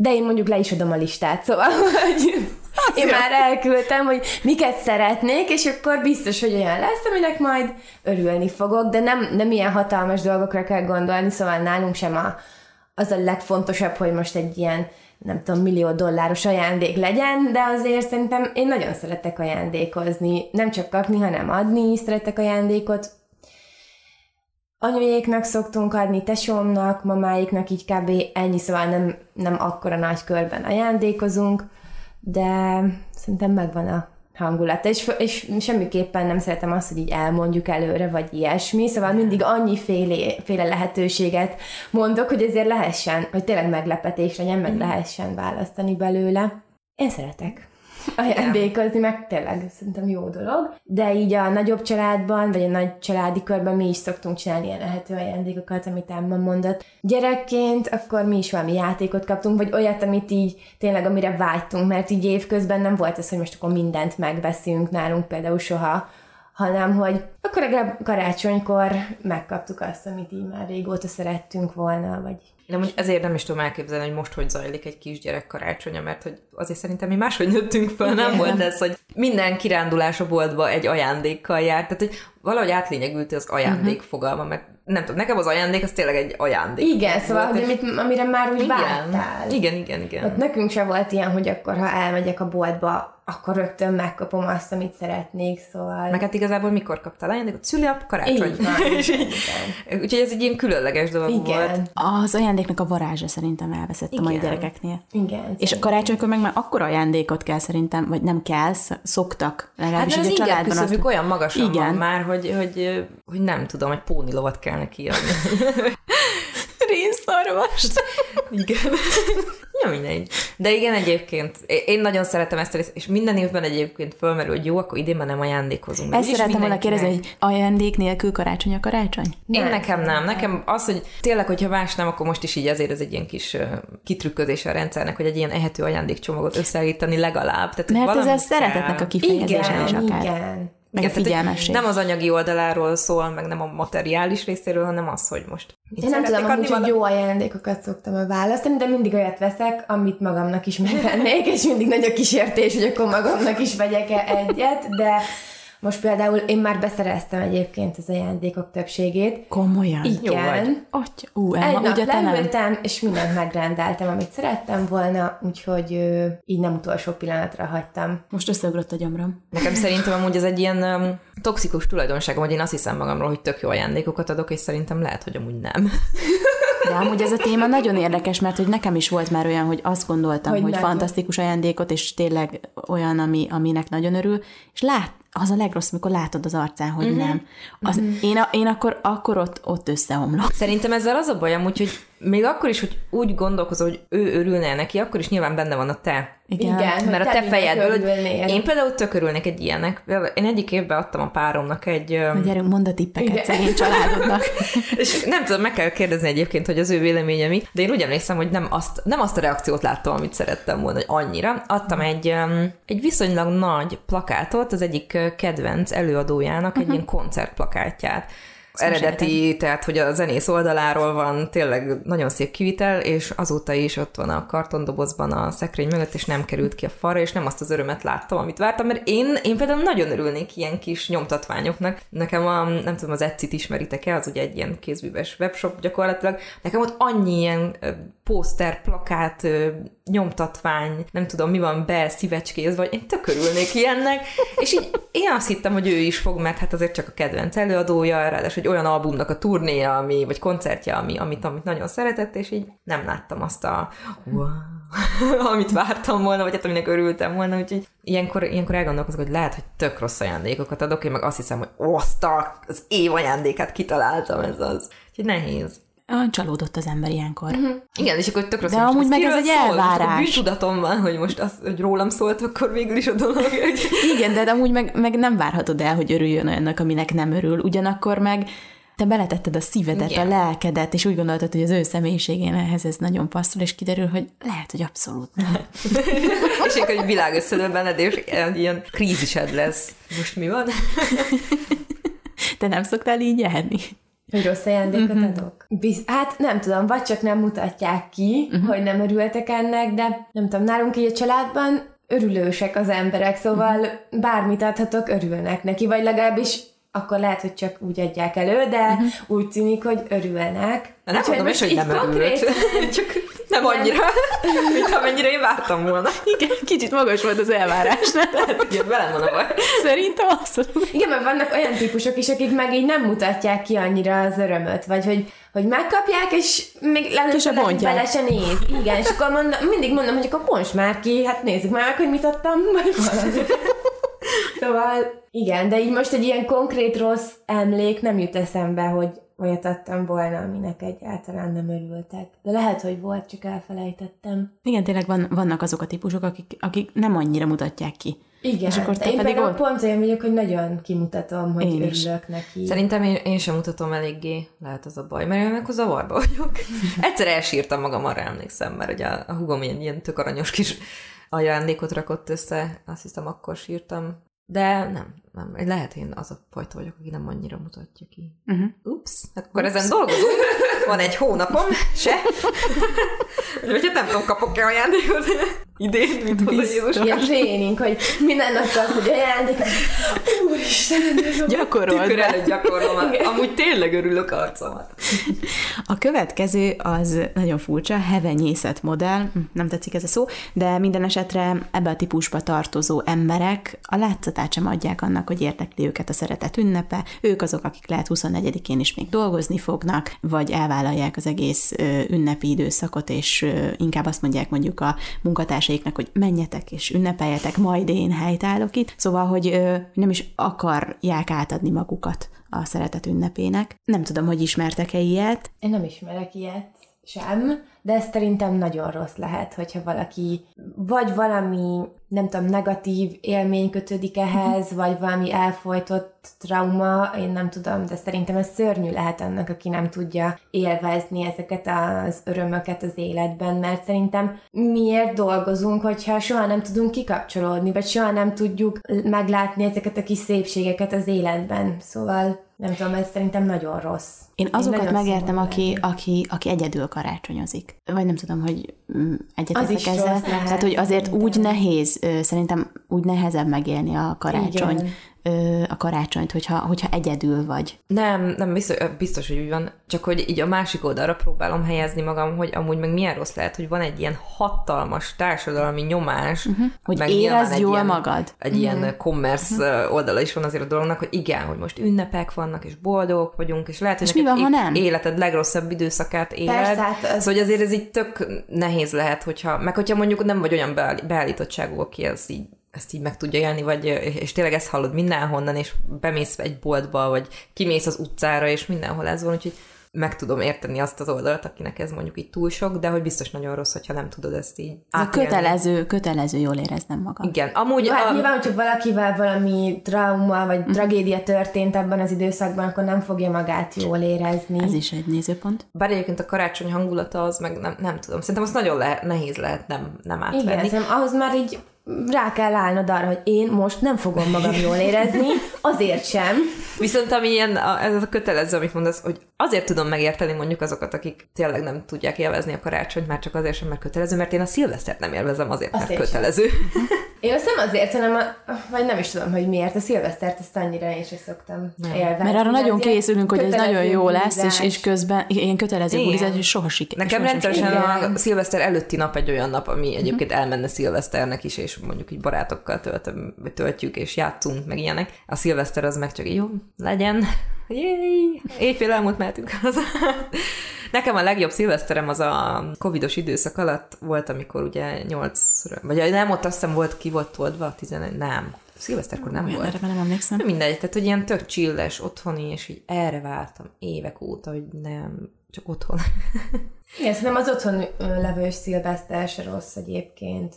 Speaker 4: de én mondjuk le is adom a listát, szóval, hogy én már elküldtem, hogy miket szeretnék, és akkor biztos, hogy olyan lesz, aminek majd örülni fogok, de nem, nem ilyen hatalmas dolgokra kell gondolni, szóval nálunk sem a, az a legfontosabb, hogy most egy ilyen nem tudom, millió dolláros ajándék legyen, de azért szerintem én nagyon szeretek ajándékozni. Nem csak kapni, hanem adni is szeretek ajándékot. Anyujéknak szoktunk adni, tesómnak, mamáiknak így kb. ennyi, szóval nem, nem akkora nagy körben ajándékozunk, de szerintem megvan a hangulata, és, és semmiképpen nem szeretem azt, hogy így elmondjuk előre, vagy ilyesmi, szóval mindig annyi féle, féle lehetőséget mondok, hogy ezért lehessen, hogy tényleg meglepetés legyen, meg lehessen választani belőle. Én szeretek ajándékozni, meg tényleg szerintem jó dolog. De így a nagyobb családban, vagy a nagy családi körben mi is szoktunk csinálni ilyen lehető ajándékokat, amit Emma mondott. Gyerekként akkor mi is valami játékot kaptunk, vagy olyat, amit így tényleg amire vágytunk, mert így évközben nem volt ez, hogy most akkor mindent megveszünk nálunk például soha, hanem hogy akkor legalább karácsonykor megkaptuk azt, amit így már régóta szerettünk volna, vagy
Speaker 3: én amúgy ezért nem is tudom elképzelni, hogy most hogy zajlik egy kisgyerek karácsonya, mert hogy azért szerintem mi máshogy nőttünk fel, nem volt ez, hogy minden kirándulás a boltba egy ajándékkal járt, tehát hogy valahogy átlényegült az ajándék uh-huh. fogalma, mert nem tudom, nekem az ajándék az tényleg egy ajándék.
Speaker 4: Igen, szóval, hogy amit, amire már úgy
Speaker 3: igen,
Speaker 4: vártál.
Speaker 3: Igen, igen, igen.
Speaker 4: Hát nekünk sem volt ilyen, hogy akkor, ha elmegyek a boltba, akkor rögtön megkapom azt, amit szeretnék, szóval...
Speaker 3: Meg hát igazából mikor kaptál ajándékot? Szüliap, karácsony. Így van. Úgyhogy ez egy ilyen különleges dolog igen. volt.
Speaker 2: Az ajándéknak a varázsa szerintem elveszett igen. a mai gyerekeknél.
Speaker 4: Igen.
Speaker 2: És a karácsonykor meg már akkor ajándékot kell szerintem, vagy nem kell, szoktak.
Speaker 3: Legalábbis hát az a családban azt... olyan magasan igen. van már, hogy, hogy, hogy nem tudom, hogy pónilovat kell neki adni.
Speaker 2: Rénszarvast.
Speaker 3: igen. Ja, mindegy. De igen, egyébként én nagyon szeretem ezt a és minden évben egyébként fölmerül, hogy jó, akkor idén már nem ajándékozunk.
Speaker 2: Ezt szeretem volna kérdezni, hogy ajándék nélkül karácsony a karácsony?
Speaker 3: Én nem. nekem nem. Nekem az, hogy tényleg, hogyha más nem, akkor most is így azért ez egy ilyen kis kitrükközés a rendszernek, hogy egy ilyen ehető ajándékcsomagot összeállítani legalább.
Speaker 2: Tehát, Mert ez a szeretetnek a kifejezése
Speaker 4: igen,
Speaker 2: is akár.
Speaker 4: Igen.
Speaker 2: Meg Igen, a figyelmesség.
Speaker 3: Nem az anyagi oldaláról szól, meg nem a materiális részéről, hanem az, hogy most...
Speaker 4: Én nem tudom, hogy valami... jó ajándékokat szoktam választani, de mindig olyat veszek, amit magamnak is megvennék, és mindig nagy a kísértés, hogy akkor magamnak is vegyek-e egyet, de most például én már beszereztem egyébként az ajándékok többségét.
Speaker 2: Komolyan?
Speaker 4: Igen.
Speaker 2: Atya, ú,
Speaker 4: Egy nap
Speaker 2: ugye
Speaker 4: leültem, és mindent megrendeltem, amit szerettem volna, úgyhogy ö, így nem utolsó pillanatra hagytam.
Speaker 2: Most összeugrott a gyomrom.
Speaker 3: Nekem szerintem amúgy ez egy ilyen um, toxikus tulajdonságom, hogy én azt hiszem magamról, hogy tök jó ajándékokat adok, és szerintem lehet, hogy amúgy nem.
Speaker 2: De amúgy ez a téma nagyon érdekes, mert hogy nekem is volt már olyan, hogy azt gondoltam, hogy, hogy fantasztikus ajándékot, és tényleg olyan, ami, aminek nagyon örül, és lát, az a legrossz, mikor látod az arcán, hogy uh-huh. nem. Az, uh-huh. én, a, én akkor, akkor ott, ott összeomlok.
Speaker 3: Szerintem ezzel az a bajom, úgyhogy még akkor is, hogy úgy gondolkozol, hogy ő örülne neki, akkor is nyilván benne van a te.
Speaker 4: Igen, Igen
Speaker 3: mert a te fejedből, hogy én például tök örülnék egy ilyenek. Én egyik évben adtam a páromnak egy...
Speaker 2: Na gyerünk, mondd a tippeket szegény családodnak.
Speaker 3: és nem tudom, meg kell kérdezni egyébként, hogy az ő véleménye mi, de én úgy emlékszem, hogy nem azt, nem azt a reakciót láttam, amit szerettem volna, hogy annyira. Adtam egy, egy viszonylag nagy plakátot az egyik kedvenc előadójának, uh-huh. egy mhm. ilyen koncertplakátját eredeti, tehát hogy a zenész oldaláról van tényleg nagyon szép kivitel, és azóta is ott van a kartondobozban a szekrény mögött, és nem került ki a falra, és nem azt az örömet láttam, amit vártam, mert én, én például nagyon örülnék ilyen kis nyomtatványoknak. Nekem a, nem tudom, az Etsy-t ismeritek-e, az ugye egy ilyen kézműves webshop gyakorlatilag. Nekem ott annyi ilyen póster, plakát, nyomtatvány, nem tudom mi van be, szívecskéz, vagy én tök örülnék ilyennek, és így én azt hittem, hogy ő is fog, mert hát azért csak a kedvenc előadója, ráadásul egy olyan albumnak a turnéja, ami, vagy koncertje, ami, amit, amit nagyon szeretett, és így nem láttam azt a wow, amit vártam volna, vagy hát aminek örültem volna, úgyhogy ilyenkor, ilyenkor elgondolkozok, hogy lehet, hogy tök rossz ajándékokat adok, én meg azt hiszem, hogy azt az év ajándékát kitaláltam, ez az. Úgyhogy nehéz.
Speaker 2: Csalódott az ember ilyenkor. Uh-huh.
Speaker 3: Igen, és akkor tök rossz,
Speaker 2: De amúgy meg ez egy szól, elvárás.
Speaker 3: És tudatom van, hogy most az, hogy rólam szólt, akkor végül is a dolog.
Speaker 2: Igen, de amúgy meg, meg nem várhatod el, hogy örüljön olyannak, aminek nem örül. Ugyanakkor meg te beletetted a szívedet, Igen. a lelkedet, és úgy gondoltad, hogy az ő személyiségén ehhez ez nagyon passzol, és kiderül, hogy lehet, hogy abszolút nem.
Speaker 3: és akkor egy világ összedől benned, és ilyen krízised lesz. Most mi van?
Speaker 2: te nem szoktál így járni?
Speaker 4: Hogy rossz ajándékot uh-huh. adok? Biz- hát nem tudom, vagy csak nem mutatják ki, uh-huh. hogy nem örültek ennek, de nem tudom, nálunk így a családban örülősek az emberek, szóval bármit adhatok, örülnek neki, vagy legalábbis akkor lehet, hogy csak úgy adják elő, de uh-huh. úgy tűnik, hogy örülnek.
Speaker 3: Nem mondom is, hogy nem örült. Csak nem annyira, mint amennyire én vártam volna.
Speaker 2: Igen, kicsit magas volt az elvárás, nem?
Speaker 3: Hát, igen, velem van a baj.
Speaker 2: Szerintem azt
Speaker 4: Igen, mert vannak olyan típusok is, akik meg így nem mutatják ki annyira az örömöt, vagy hogy, hogy megkapják, és még
Speaker 2: se
Speaker 4: bele se néz. Igen, és akkor mondom, mindig mondom, hogy akkor bonts már ki, hát nézzük már, hogy mit adtam, vagy. Szóval igen, de így most egy ilyen konkrét rossz emlék nem jut eszembe, hogy olyat adtam volna, aminek egyáltalán nem örültek. De lehet, hogy volt, csak elfelejtettem.
Speaker 2: Igen, tényleg van, vannak azok a típusok, akik, akik nem annyira mutatják ki.
Speaker 4: Igen, és akkor te én pedig ott... pont olyan vagyok, hogy nagyon kimutatom, hogy én örülök neki.
Speaker 3: Szerintem én, én sem mutatom eléggé, lehet az a baj, mert én meg a zavarba vagyok. Egyszer elsírtam magam, arra emlékszem, mert ugye a, a hugom ilyen, ilyen tök aranyos kis ajándékot rakott össze, azt hiszem akkor sírtam, de nem, nem. Lehet én az a fajta vagyok, aki nem annyira mutatja ki. Uh-huh. Ups, akkor Ups. ezen dolgozunk. Van egy hónapom, se. Vagy hát nem tudom, kapok-e ajándékot idén, mint hozzá Jézus.
Speaker 4: Ilyen tréning, hogy minden nap kapsz hogy ajándékot. Úristen,
Speaker 2: Gyakorold
Speaker 3: Tükör előtt gyakorlom. Amúgy tényleg örülök arcomat.
Speaker 2: A következő az nagyon furcsa, hevenyészet modell, hm, nem tetszik ez a szó, de minden esetre ebbe a típusba tartozó emberek a látszatát sem adják annak, hogy érdekli őket a szeretet ünnepe, ők azok, akik lehet 24-én is még dolgozni fognak, vagy elvállalják az egész ünnepi időszakot, és inkább azt mondják mondjuk a munkatársaiknak, hogy menjetek és ünnepeljetek, majd én helytállok itt. Szóval, hogy nem is akarják átadni magukat a szeretet ünnepének. Nem tudom, hogy ismertek-e ilyet.
Speaker 4: Én nem ismerek ilyet sem, de ez szerintem nagyon rossz lehet, hogyha valaki vagy valami, nem tudom, negatív élmény kötődik ehhez, uh-huh. vagy valami elfolytott trauma, én nem tudom, de szerintem ez szörnyű lehet annak, aki nem tudja élvezni ezeket az örömöket az életben, mert szerintem miért dolgozunk, hogyha soha nem tudunk kikapcsolódni, vagy soha nem tudjuk meglátni ezeket a kis szépségeket az életben. Szóval nem tudom, ez szerintem nagyon rossz.
Speaker 2: Én azokat Én megértem, aki, aki, aki egyedül karácsonyozik. Vagy nem tudom, hogy mm, egyetetek ezzel. Tehát, hogy azért úgy nehéz, szerintem úgy nehezebb megélni a karácsony. Igen a karácsonyt, hogyha, hogyha egyedül vagy.
Speaker 3: Nem, nem biztos, biztos, hogy úgy van, csak hogy így a másik oldalra próbálom helyezni magam, hogy amúgy meg milyen rossz lehet, hogy van egy ilyen hatalmas társadalmi nyomás, uh-huh.
Speaker 2: hogy meg érezd jól ilyen, magad.
Speaker 3: Egy uh-huh. ilyen commerce uh-huh. oldala is van azért a dolognak, hogy igen, hogy most ünnepek vannak, és boldogok vagyunk, és lehet, hogy
Speaker 2: és mi van, ha nem?
Speaker 3: életed legrosszabb időszakát éled. Persze, hát ez... Szóval hogy azért ez így tök nehéz lehet, hogyha, meg hogyha mondjuk nem vagy olyan beállítottságú, aki ez így ezt így meg tudja élni, vagy, és tényleg ezt hallod mindenhonnan, és bemész egy boltba, vagy kimész az utcára, és mindenhol ez van, úgyhogy meg tudom érteni azt az oldalt, akinek ez mondjuk így túl sok, de hogy biztos nagyon rossz, hogyha nem tudod ezt így
Speaker 2: átélni. kötelező, kötelező jól éreznem magam.
Speaker 3: Igen, amúgy...
Speaker 4: Jó, hát a... nyilván, hogyha valakivel valami trauma vagy mm. tragédia történt ebben az időszakban, akkor nem fogja magát jól érezni.
Speaker 2: Ez is egy nézőpont.
Speaker 3: Bár egyébként a karácsony hangulata az meg nem, nem tudom. Szerintem az nagyon le, nehéz lehet nem, nem átvenni.
Speaker 4: Igen, ahhoz már így rá kell állnod arra, hogy én most nem fogom magam jól érezni, azért sem.
Speaker 3: Viszont ami ilyen, a, ez a kötelező, amit mondasz, hogy azért tudom megérteni mondjuk azokat, akik tényleg nem tudják élvezni a karácsonyt, már csak azért sem, mert kötelező, mert én a szilvesztert nem élvezem azért, mert azért kötelező.
Speaker 4: Én azt nem azért, hanem a, vagy nem is tudom, hogy miért. A szilvesztert ezt annyira én sem szoktam nem. élvezni.
Speaker 2: Mert arra nagyon készülünk, hogy ez nagyon jó lesz, és, és közben ilyen kötelező bulizás, és soha siker.
Speaker 3: Nekem rendszeresen a szilveszter előtti nap egy olyan nap, ami egyébként elmenne szilveszternek is, és mondjuk így barátokkal töltöm, töltjük, és játszunk, meg ilyenek. A szilveszter az meg csak jó, legyen, jéj, éjfél elmúlt mehetünk haza. Nekem a legjobb szilveszterem az a covidos időszak alatt volt, amikor ugye nyolc, vagy nem, ott azt hiszem volt, ki volt toldva, 11, nem, szilveszterkor nem Olyan, volt.
Speaker 2: Erre nem emlékszem.
Speaker 3: Mindegy, tehát hogy ilyen tök csilles, otthoni, és így erre vártam évek óta, hogy nem, csak otthon.
Speaker 4: Igen, szerintem az otthon levős szilveszter se rossz egyébként.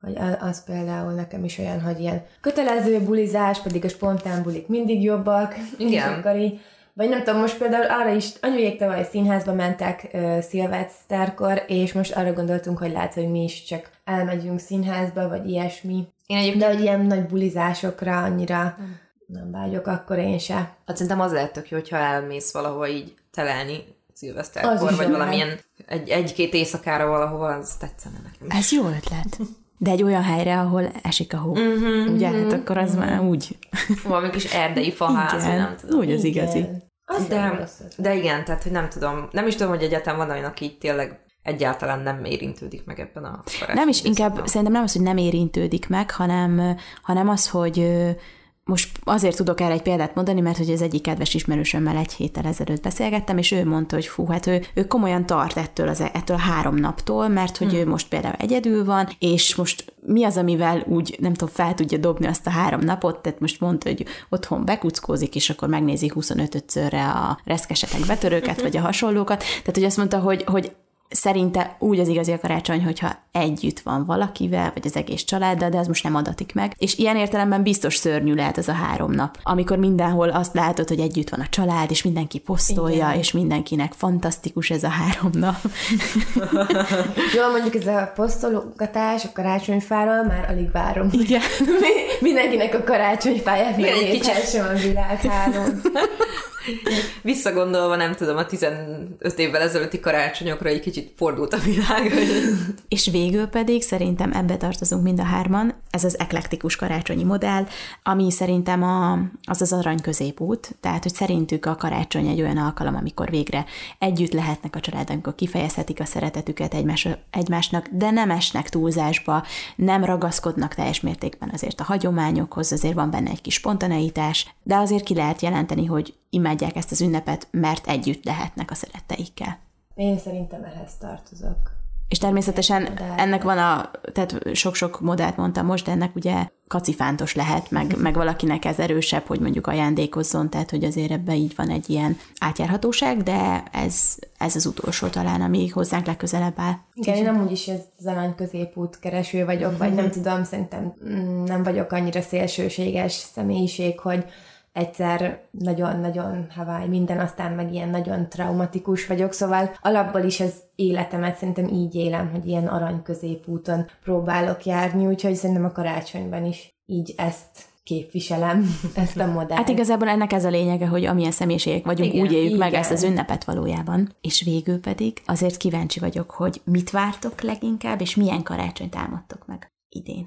Speaker 4: Hogy az például nekem is olyan, hogy ilyen kötelező bulizás, pedig a spontán bulik mindig jobbak.
Speaker 3: Igen.
Speaker 4: akkor így, vagy nem tudom, most például arra is, anyujék tavaly színházba mentek uh, szilveszterkor, és most arra gondoltunk, hogy lehet, hogy mi is csak elmegyünk színházba, vagy ilyesmi. Én egyébként... De hogy ilyen nagy bulizásokra annyira hmm. nem vágyok, akkor én se.
Speaker 3: Hát szerintem az lehet tök jó, hogyha elmész valahova így telelni szilveszterkor, vagy valamilyen egy, egy-két éjszakára valahova, az tetszene nekem.
Speaker 2: Ez jó ötlet. De egy olyan helyre, ahol esik a hó. Uh-huh, Ugye? Uh-huh, hát akkor az már úgy...
Speaker 3: Valami kis erdei faház,
Speaker 2: igen,
Speaker 3: nem tudom.
Speaker 2: Úgy az igazi.
Speaker 4: Az
Speaker 3: De, de igen, tehát hogy nem tudom, nem is tudom, hogy egyáltalán van olyan, aki így tényleg egyáltalán nem érintődik meg ebben a
Speaker 2: Nem is, inkább szerintem nem az, hogy nem érintődik meg, hanem, hanem az, hogy ö, most azért tudok erre egy példát mondani, mert hogy az egyik kedves ismerősömmel egy héttel ezelőtt beszélgettem, és ő mondta, hogy fú, hát ő, ő komolyan tart ettől, az, ettől a három naptól, mert hogy
Speaker 3: Hmm.
Speaker 2: ő most például egyedül van, és most mi az, amivel úgy, nem tudom, fel tudja dobni azt a három napot, tehát most mondta, hogy otthon bekuckózik, és akkor megnézi 25-szörre a reszkesetek betörőket, vagy a hasonlókat. Tehát, hogy azt mondta, hogy, hogy szerinte úgy az igazi a karácsony, hogyha együtt van valakivel, vagy az egész családdal, de az most nem adatik meg. És ilyen értelemben biztos szörnyű lehet az a három nap, amikor mindenhol azt látod, hogy együtt van a család, és mindenki posztolja, Igen. és mindenkinek fantasztikus ez a három nap.
Speaker 4: Jó, mondjuk ez a posztologatás a karácsonyfáról már alig várom.
Speaker 2: Igen.
Speaker 4: Mi- Mindenkinek a karácsonyfáját
Speaker 3: Igen, egy
Speaker 4: megnézhessem a világhálón.
Speaker 3: Visszagondolva, nem tudom, a 15 évvel ezelőtti karácsonyokra egy kicsit fordult a világ.
Speaker 2: És végül pedig szerintem ebbe tartozunk mind a hárman, ez az eklektikus karácsonyi modell, ami szerintem a, az az arany középút, tehát hogy szerintük a karácsony egy olyan alkalom, amikor végre együtt lehetnek a család, amikor kifejezhetik a szeretetüket egymás, egymásnak, de nem esnek túlzásba, nem ragaszkodnak teljes mértékben azért a hagyományokhoz, azért van benne egy kis spontaneitás, de azért ki lehet jelenteni, hogy imádják ezt az ünnepet, mert együtt lehetnek a szeretteikkel.
Speaker 4: Én szerintem ehhez tartozok.
Speaker 2: És természetesen
Speaker 4: Modell.
Speaker 2: ennek van a, tehát sok-sok modellt mondtam most, de ennek ugye kacifántos lehet, meg, meg valakinek ez erősebb, hogy mondjuk ajándékozzon, tehát hogy azért ebben így van egy ilyen átjárhatóság, de ez, ez az utolsó talán, ami hozzánk legközelebb áll.
Speaker 4: Igen, én amúgy is ez az arany középút kereső vagyok, vagy nem tudom, szerintem mm, nem vagyok annyira szélsőséges személyiség, hogy egyszer nagyon-nagyon havály minden, aztán meg ilyen nagyon traumatikus vagyok, szóval alapból is az életemet szerintem így élem, hogy ilyen arany középúton próbálok járni, úgyhogy szerintem a karácsonyban is így ezt képviselem, ezt a modellt.
Speaker 2: Hát igazából ennek ez a lényege, hogy amilyen személyiségek vagyunk,
Speaker 3: Igen,
Speaker 2: úgy éljük meg
Speaker 4: igen.
Speaker 2: ezt az ünnepet valójában. És végül pedig azért kíváncsi vagyok, hogy mit vártok leginkább, és milyen karácsonyt álmodtok meg idén.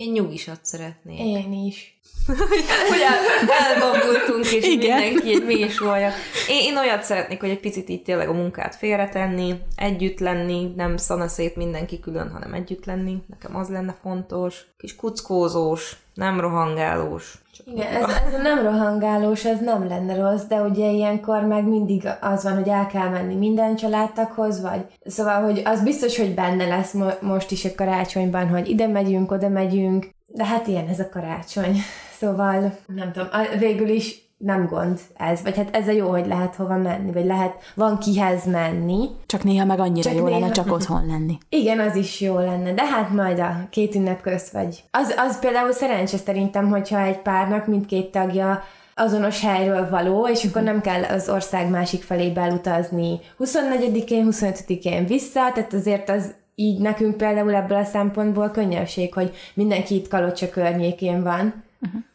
Speaker 3: Én nyugisat szeretnék.
Speaker 4: Én is.
Speaker 3: Hogy el- elbambultunk, és
Speaker 2: Igen.
Speaker 3: Mindenki egy mélysolja. Én, én olyat szeretnék, hogy egy picit így tényleg a munkát félretenni, együtt lenni, nem szana szét mindenki külön, hanem együtt lenni. Nekem az lenne fontos. Kis kuckózós, nem rohangálós. Csak
Speaker 4: Igen, ez, ez nem rohangálós, ez nem lenne rossz, de ugye ilyenkor meg mindig az van, hogy el kell menni minden családtaghoz, vagy szóval, hogy az biztos, hogy benne lesz mo- most is a karácsonyban, hogy ide megyünk, oda megyünk, de hát ilyen ez a karácsony. Szóval, nem tudom, végül is nem gond ez, vagy hát ez a jó, hogy lehet hova menni, vagy lehet, van kihez menni.
Speaker 2: Csak néha meg annyira
Speaker 4: Csak
Speaker 2: jó lenne
Speaker 4: néha.
Speaker 2: csak otthon lenni.
Speaker 4: Igen, az is jó lenne, de hát majd a két ünnep közt vagy. Az, az például szerencse szerintem, hogyha egy párnak mindkét tagja azonos helyről való, és akkor nem kell az ország másik felébe elutazni 24-én, 25-én vissza, tehát azért az így nekünk például ebből a szempontból könnyebbség, hogy mindenki itt Kalocsa környékén van.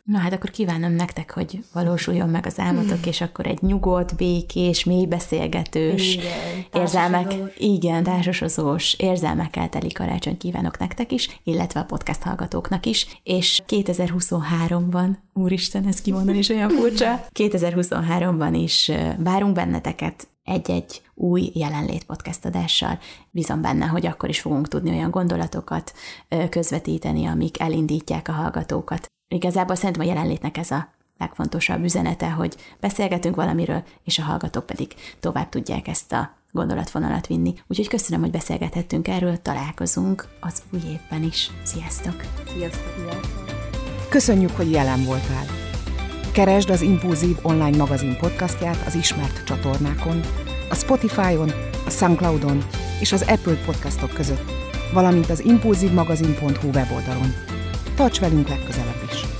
Speaker 2: Na hát akkor kívánom nektek, hogy valósuljon meg az álmotok, és akkor egy nyugodt, békés, mély beszélgetős,
Speaker 4: Igen,
Speaker 2: érzelmek, igen, társasozós, érzelmekkel teli karácsony kívánok nektek is, illetve a podcast hallgatóknak is, és 2023-ban, úristen, ez kimondani is olyan furcsa, 2023-ban is várunk benneteket egy-egy új jelenlét podcast adással. Bízom benne, hogy akkor is fogunk tudni olyan gondolatokat közvetíteni, amik elindítják a hallgatókat. Igazából szerintem a jelenlétnek ez a legfontosabb üzenete, hogy beszélgetünk valamiről, és a hallgatók pedig tovább tudják ezt a gondolatvonalat vinni. Úgyhogy köszönöm, hogy beszélgethettünk erről, találkozunk az új évben is. Sziasztok!
Speaker 3: Sziasztok!
Speaker 1: Köszönjük, hogy jelen voltál. Keresd az Impulzív online magazin podcastját az ismert csatornákon, a Spotify-on, a Soundcloud-on és az Apple podcastok között, valamint az impulzívmagazin.hu weboldalon. Tarts velünk legközelebb is!